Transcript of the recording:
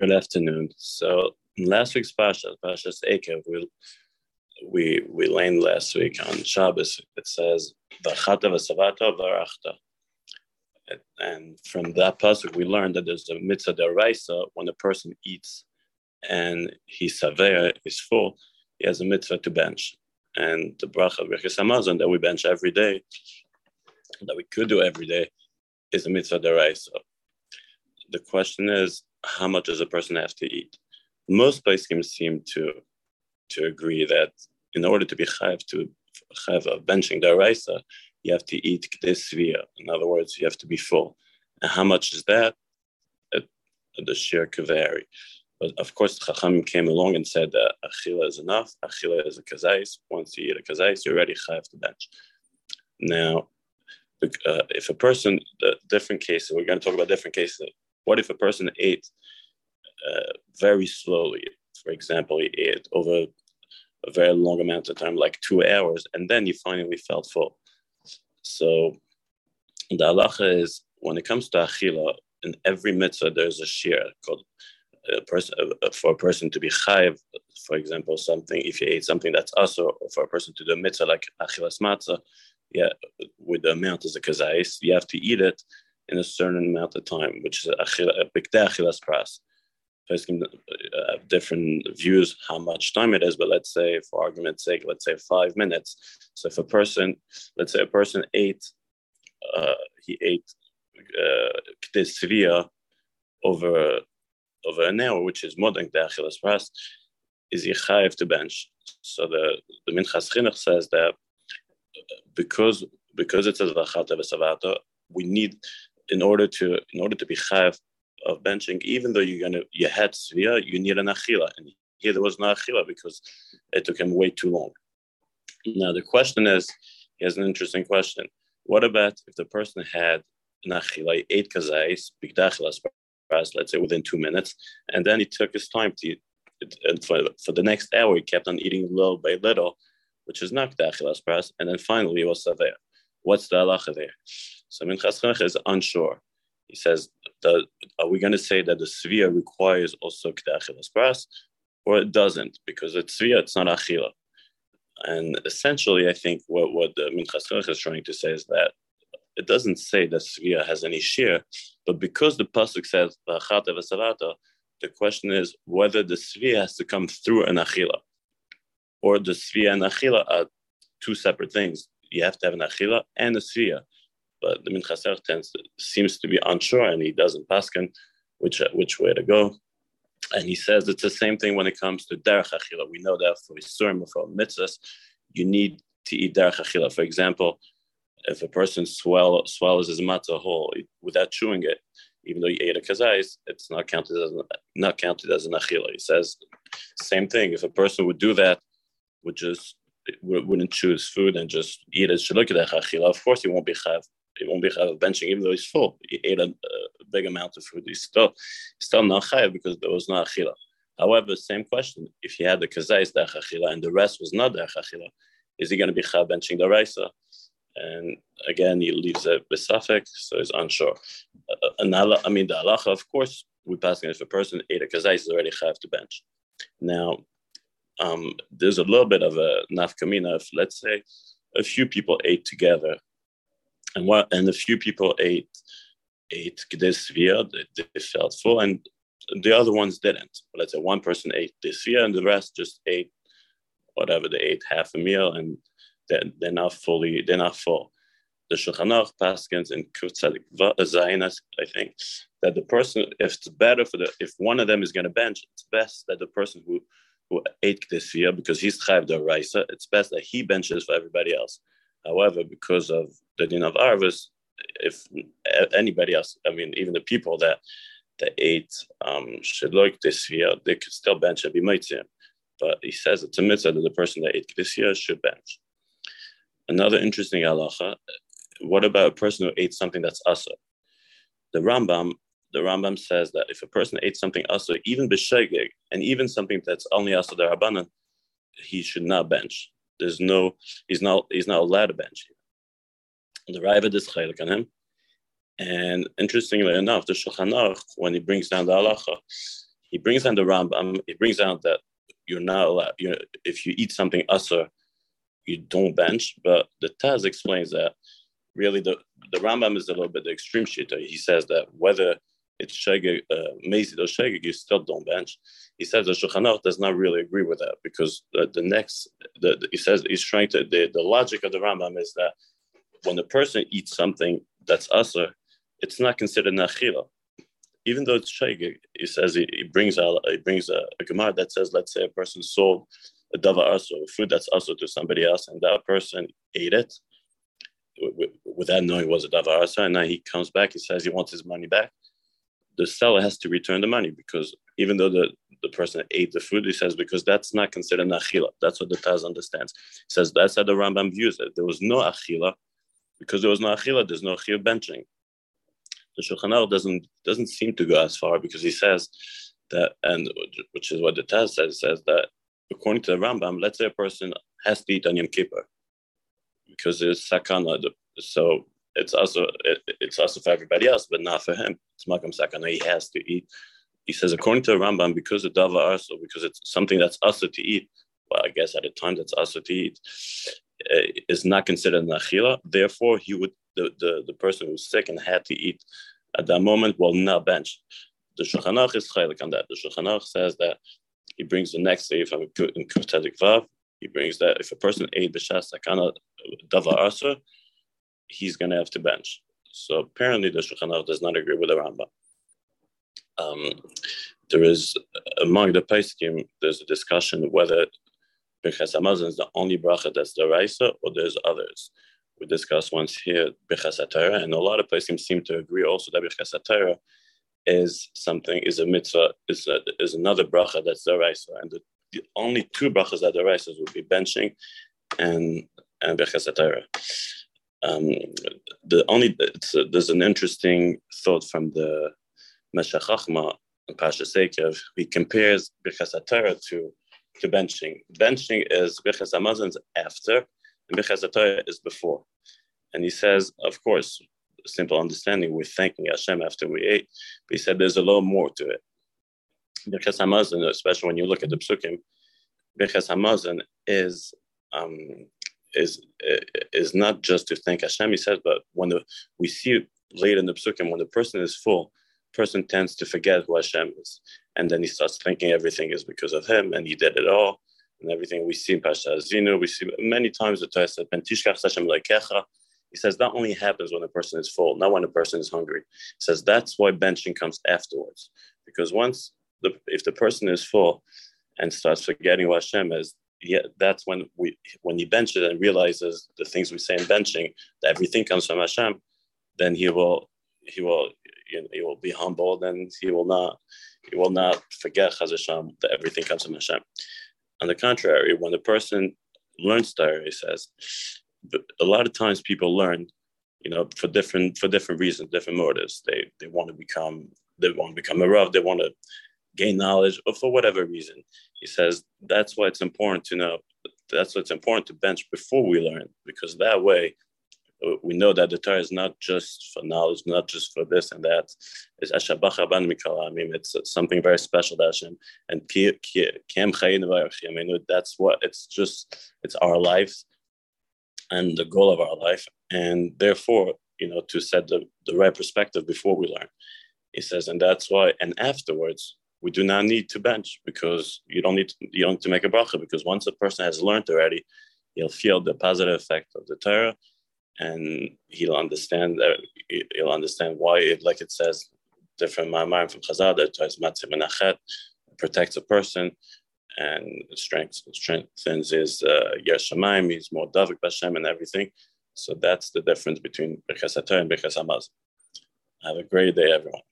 Good afternoon. So last week's Pasha, Pasha's Ekev, we we we learned last week on Shabbos. It says v'arachta, and from that pasuk we learned that there's a mitzvah deraisa when a person eats and he's saver is full, he has a mitzvah to bench. And the bracha Hamazon that we bench every day, that we could do every day, is a mitzvah deraisa. The question is, how much does a person have to eat? Most poskim seem to to agree that in order to be chayv to have a benching daraisa, you have to eat kdesvia. In other words, you have to be full. And how much is that? It, the shiur could vary. But of course, Chachamim came along and said that achila is enough. Achila is a kazais. Once you eat a kazais, you're ready chayv to bench. Now, uh, if a person, the different cases, we're going to talk about different cases. What if a person ate uh, very slowly? For example, he ate over a very long amount of time, like two hours, and then he finally felt full. So the halacha is when it comes to achila, in every mitzvah there's a shiur called a person uh, for a person to be chayv, for example, something if you ate something that's also or for a person to do a mitzvah like achilas matzah, yeah, with the amount as a kazais, you have to eat it in a certain amount of time, which is a big achilas pras. Uh, have different views how much time it is, but let's say, for argument's sake, let's say five minutes. So if a person, let's say a person ate, uh, he ate uh, over over an hour, which is more than achilas pras, is yichayev to bench. So the the Minchas Chinuch says that because because it says v'achalta v'savata, we need in order to in order to be chayav of benching, even though you're gonna you had svia, you need an achila, and here there was no achila because it took him way too long. Now the question is, he has an interesting question. What about if the person had an achila, ate kazais, bigdachilas, let's say within two minutes, and then he took his time to, and for, for the next hour he kept on eating little by little, which is not dachilas pras, and then finally he was there. What's the halacha there? So Minchas is unsure. He says, the, are we going to say that the svia requires also kedachilas pras, or it doesn't because it's svia, it's not achila. And essentially, I think what, what the Minchas is trying to say is that it doesn't say that svia has any shiur, but because the pasuk says the question is whether the svia has to come through an achila, or the svia and achila are two separate things. You have to have an achila and a svia but the Minchaser tends to, seems to be unsure and he doesn't paskin which which way to go. And he says it's the same thing when it comes to derech achila. We know that for Isurim, for mitzvahs, you need to eat derech achila. For example, if a person swell, swallows his matzah whole without chewing it, even though he ate a kazais, it's not counted as not counted as an achila. He says same thing. If a person would do that, would just wouldn't choose food and just eat it, should look at achila. Of course, he won't be chav he won't be chayav benching even though he's full. He ate a, a big amount of food. He's still he's still not chayav because there was no achila. However, same question: if he had the kazais derech achila and the rest was not derech achila, is he going to be chayav benching the raisa? And again, he leaves a besafek, so he's unsure. Uh, and I mean, the halacha, of course, we pass if a person ate a kazais, is already chayav to bench. Now, um, there's a little bit of a nafkamina if, let's say, a few people ate together and what and a few people ate ate year they, they felt full and the other ones didn't let's say one person ate this year and the rest just ate whatever they ate half a meal and they're, they're not fully they're not full the Shulchan Aruch Paskins and Kutzadik uh, Zainas, I think, that the person, if it's better for the, if one of them is going to bench, it's best that the person who who ate this year because he's chayv the raisa, it's best that he benches for everybody else. However, because of the din of Arvis, if anybody else, I mean, even the people that that ate um, shedloik this year, they could still bench and be mitzvah. But he says it's a mitzvah that the person that ate this year should bench. Another interesting halacha, what about a person who ate something that's asa? The Rambam, the Rambam says that if a person ate something asa, even b'shegeg, and even something that's only asa darabanan, he should not bench. There's no, he's not, he's not allowed to bench. The Raiva is chaylik on him. And interestingly enough, the Shulchan Aruch, when he brings down the halacha, he brings down the Rambam. He brings down that you're not allowed. You know, if you eat something usher, you don't bench. But the Taz explains that really the the Rambam is a little bit the extreme shit. He says that whether it's shegeg, uh, mezid or shegeg, you still don't bench. He says the Shulchan does not really agree with that because the, the next, the, the, he says he's trying to, the, the logic of the Rambam is that when a person eats something that's usher, it's not considered nachila. Even though it's shegeg, he says it, he, brings out, he brings a, a gemara that says, let's say a person sold a dava also, food that's also to somebody else, and that person ate it without knowing it was a davar asa, and now he comes back, he says he wants his money back the seller has to return the money because even though the, the person ate the food, he says, because that's not considered an achila. That's what the Taz understands. He says that's how the Rambam views it. There was no achila. Because there was no achila, there's no achila benching. The Shulchan Aruch doesn't doesn't seem to go as far because he says that, and which is what the Taz says, says that according to the Rambam, let's say a person has to eat on Yom Kippur because there's sakana. So it's also it, it's also for everybody else, but not for him. It's makam sakana. He has to eat. He says according to the Rambam, because of dava also, because it's something that's also to eat. Well, I guess at a time that's also to eat is not considered nachila. Therefore, he would the, the the person who's sick and had to eat at that moment will not bench. The Shulchan Aruch is chaylik on that. The Shulchan Aruch says that he brings the next day from in Kuftadik Vav. He brings that if a person ate b'shas sakana dava asa, he's going to have to bench. So apparently, the Shulchan Aruch does not agree with the Rambam. Um, there is among the Paiskim, there's a discussion whether Birchas Hamazon is the only bracha that's the Raisa or there's others. We discussed once here Birchas HaTorah, and a lot of Paiskim seem to agree also that Birchas is something, is a mitzvah, is, a, is another bracha that's the Raisa. And the, the only two brachas that the Raisa would be benching and, and Birchas. Um, the only uh, there's an interesting thought from the Meshech Chachma Pasha Sekev. He compares Birchas to to benching. Benching is Birchas Hamazon's after, and Birchas HaTorah is before. And he says, of course, simple understanding, we're thanking Hashem after we ate. But he said there's a little more to it. Birchas Hamazon, especially when you look at the psukim, Birchas Hamazon is um, is is not just to thank Hashem, he says, but when the, we see it later in the psukim, when the person is full, person tends to forget who Hashem is, and then he starts thinking everything is because of him, and he did it all, and everything we see in Pasha Azinu, we see many times the Torah Hashem He says that only happens when a person is full, not when a person is hungry. He says that's why benching comes afterwards, because once the if the person is full and starts forgetting who Hashem is, yeah, that's when we when he benches and realizes the things we say in benching that everything comes from Hashem, then he will he will you know, he will be humbled and he will not he will not forget Hashem that everything comes from Hashem. On the contrary, when the person learns Torah, he says, a lot of times people learn, you know, for different for different reasons, different motives. They they want to become they want to become a rav, they want to gain knowledge, or for whatever reason. He says that's why it's important to know. That's why it's important to bench before we learn, because that way we know that the Torah is not just for knowledge, not just for this and that. It's Ashabach Ban Mikala. I mean, it's something very special to Hashem. And I mean, that's what it's just, it's our life and the goal of our life. And therefore, you know, to set the, the right perspective before we learn. He says, and that's why, and afterwards, we do not need to bench because you don't need to, you don't need to make a bracha because once a person has learned already, he'll feel the positive effect of the Torah, and he'll understand that he'll understand why it, like it says, different ma'amar from Chazal that Torah protects a person and strengthens, strengthens his uh, Yerushalayim, he's more Davik Bashem and everything. So that's the difference between Birchas and Birchas Hamaz. Have a great day, everyone.